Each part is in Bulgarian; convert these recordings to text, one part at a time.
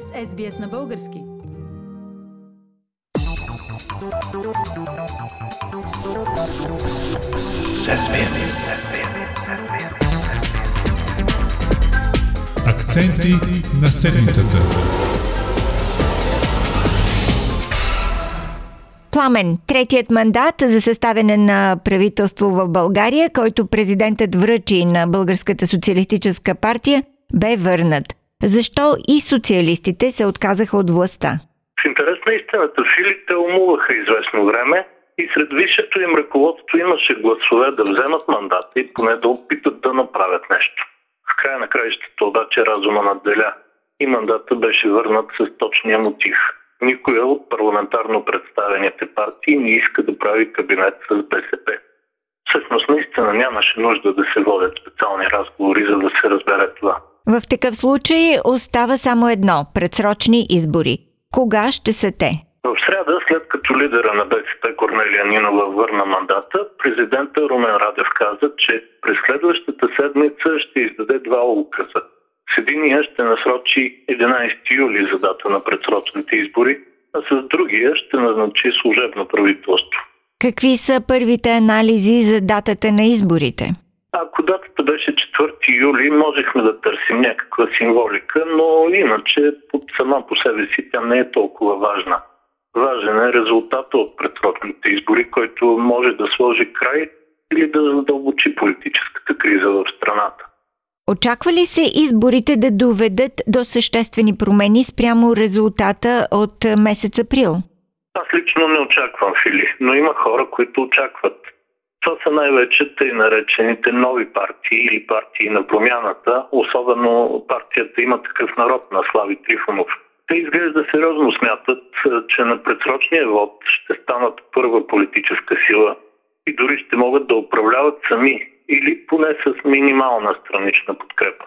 сте с SBS на български. Акценти на седмицата. Пламен, третият мандат за съставяне на правителство в България, който президентът връчи на Българската социалистическа партия, бе върнат. Защо и социалистите се отказаха от властта? В интерес на истината, филите умуваха известно време и сред висшето им ръководство имаше гласове да вземат мандата и поне да опитат да направят нещо. В края на краищата обаче разума надделя и мандата беше върнат с точния мотив. Никоя от парламентарно представените партии не иска да прави кабинет с БСП. Всъщност наистина нямаше нужда да се водят специални разговори, за да се разбере това. В такъв случай остава само едно – предсрочни избори. Кога ще са те? В среда, след като лидера на БСП Корнелия Нинова върна мандата, президента Румен Радев каза, че през следващата седмица ще издаде два указа. С единия ще насрочи 11 юли за дата на предсрочните избори, а с другия ще назначи служебно правителство. Какви са първите анализи за датата на изборите? Датата беше 4 юли, можехме да търсим някаква символика, но иначе сама по себе си тя не е толкова важна. Важен е резултата от предсрочните избори, който може да сложи край или да задълбочи политическата криза в страната. Очаква ли се изборите да доведат до съществени промени спрямо резултата от месец април? Аз лично не очаквам, Фили, но има хора, които очакват. Това са най-вече тъй наречените нови партии или партии на промяната, особено партията има такъв народ на Слави Трифонов. Те изглежда сериозно смятат, че на предсрочния вод ще станат първа политическа сила и дори ще могат да управляват сами или поне с минимална странична подкрепа.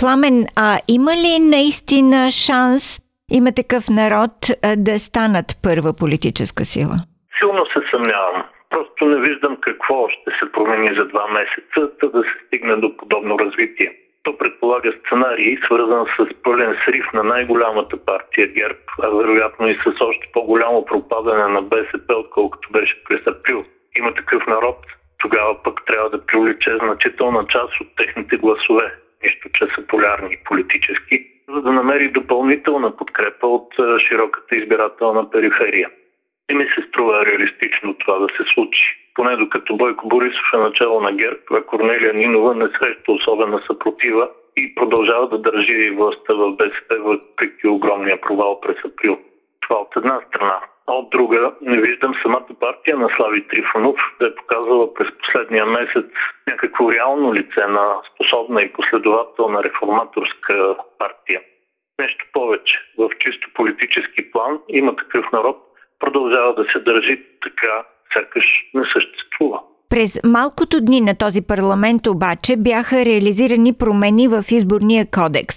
Пламен, а има ли наистина шанс има такъв народ да станат първа политическа сила? Силно се съмнявам. Просто не виждам какво ще се промени за два месеца, да се стигне до подобно развитие. То предполага сценарий, свързан с пълен срив на най-голямата партия ГЕРБ, а вероятно и с още по-голямо пропадане на БСП, отколкото беше през април. Има такъв народ, тогава пък трябва да привлече значителна част от техните гласове, нищо че са полярни политически, за да намери допълнителна подкрепа от широката избирателна периферия. И ми се струва реалистично това да се случи. Поне докато Бойко Борисов е начало на ГЕРБ, а Корнелия Нинова не среща особена съпротива и продължава да държи властта в БСП въпреки огромния провал през април. Това от една страна. А от друга, не виждам самата партия на Слави Трифонов да е показала през последния месец някакво реално лице на способна и последователна реформаторска партия. Нещо повече. В чисто политически план има такъв народ, продължава да се държи така, сякаш не съществува. През малкото дни на този парламент обаче бяха реализирани промени в изборния кодекс.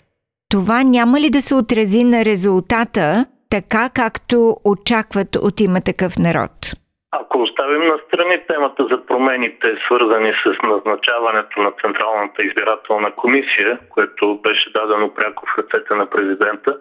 Това няма ли да се отрази на резултата така както очакват от има такъв народ? Ако оставим на страни темата за промените, свързани с назначаването на Централната избирателна комисия, което беше дадено пряко в ръцете на президента,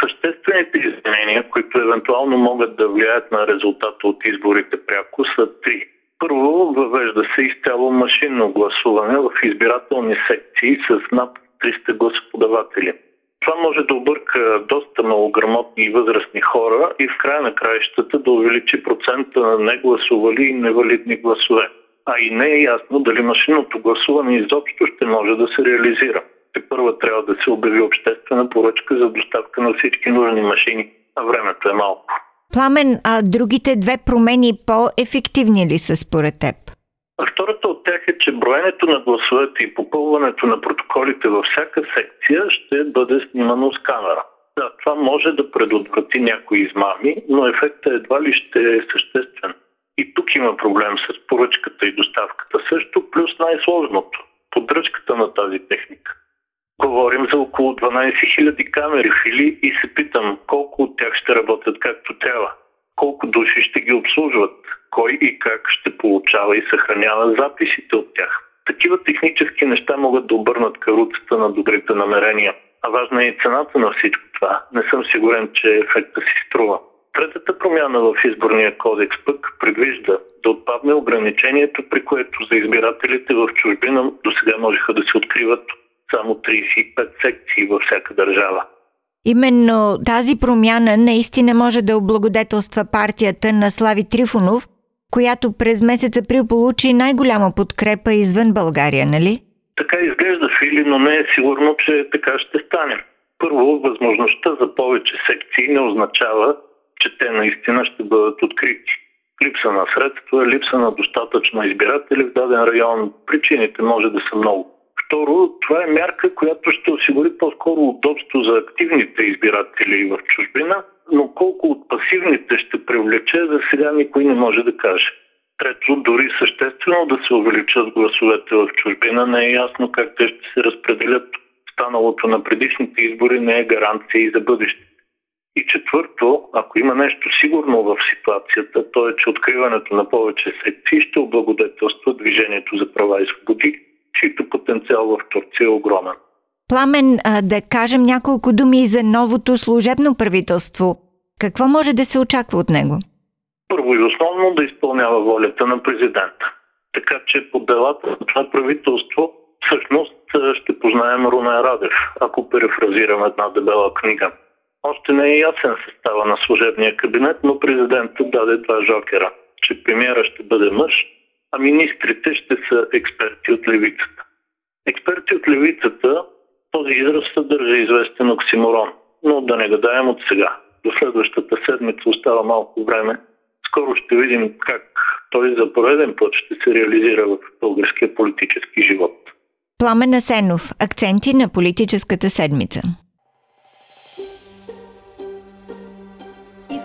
съществените изменения, които евентуално могат да влияят на резултата от изборите пряко, са три. Първо, въвежда се изцяло машинно гласуване в избирателни секции с над 300 гласоподаватели. Това може да обърка доста малограмотни и възрастни хора и в края на краищата да увеличи процента на негласували и невалидни гласове. А и не е ясно дали машинното гласуване изобщо ще може да се реализира. Те първа трябва да се обяви обществена поръчка за доставка на всички нужни машини, а времето е малко. Пламен, а другите две промени по-ефективни ли са според теб? А втората от тях е, че броенето на гласовете и попълването на протоколите във всяка секция ще бъде снимано с камера. Да, това може да предотврати някои измами, но ефектът едва ли ще е съществен. И тук има проблем с поръчката и доставката също, плюс най-сложното – поддръжката на тази техника. Говорим за около 12 000 камери фили и се питам колко от тях ще работят както трябва, колко души ще ги обслужват, кой и как ще получава и съхранява записите от тях. Такива технически неща могат да обърнат каруцата на добрите намерения. А важна е и цената на всичко това. Не съм сигурен, че ефекта си струва. Третата промяна в изборния кодекс пък предвижда да отпадне ограничението, при което за избирателите в чужбина до сега можеха да се откриват само 35 секции във всяка държава. Именно тази промяна наистина може да облагодетелства партията на Слави Трифонов, която през месец април получи най-голяма подкрепа извън България, нали? Така изглежда, Фили, но не е сигурно, че така ще стане. Първо, възможността за повече секции не означава, че те наистина ще бъдат открити. Липса на средства, липса на достатъчно избиратели в даден район. Причините може да са много. Второ, това е мярка, която ще осигури по-скоро удобство за активните избиратели в чужбина, но колко от пасивните ще привлече, за сега никой не може да каже. Трето, дори съществено да се увеличат гласовете в чужбина, не е ясно как те ще се разпределят. Станалото на предишните избори не е гаранция и за бъдеще. И четвърто, ако има нещо сигурно в ситуацията, то е, че откриването на повече секции ще облагодетелства движението за права и свободи, чието потенциал в Турция е огромен. Пламен, да кажем няколко думи за новото служебно правителство. Какво може да се очаква от него? Първо и основно да изпълнява волята на президента. Така че по делата на това правителство всъщност ще познаем Румен Радев, ако перефразирам една дебела книга. Още не е ясен състава на служебния кабинет, но президентът даде два жокера, че премиера ще бъде мъж, а министрите ще са експерти от левицата. Експерти от левицата, този израз съдържа известен оксиморон, но да не гадаем от сега. До следващата седмица остава малко време. Скоро ще видим как той за пореден път ще се реализира в българския политически живот. Пламен Асенов. Акценти на политическата седмица.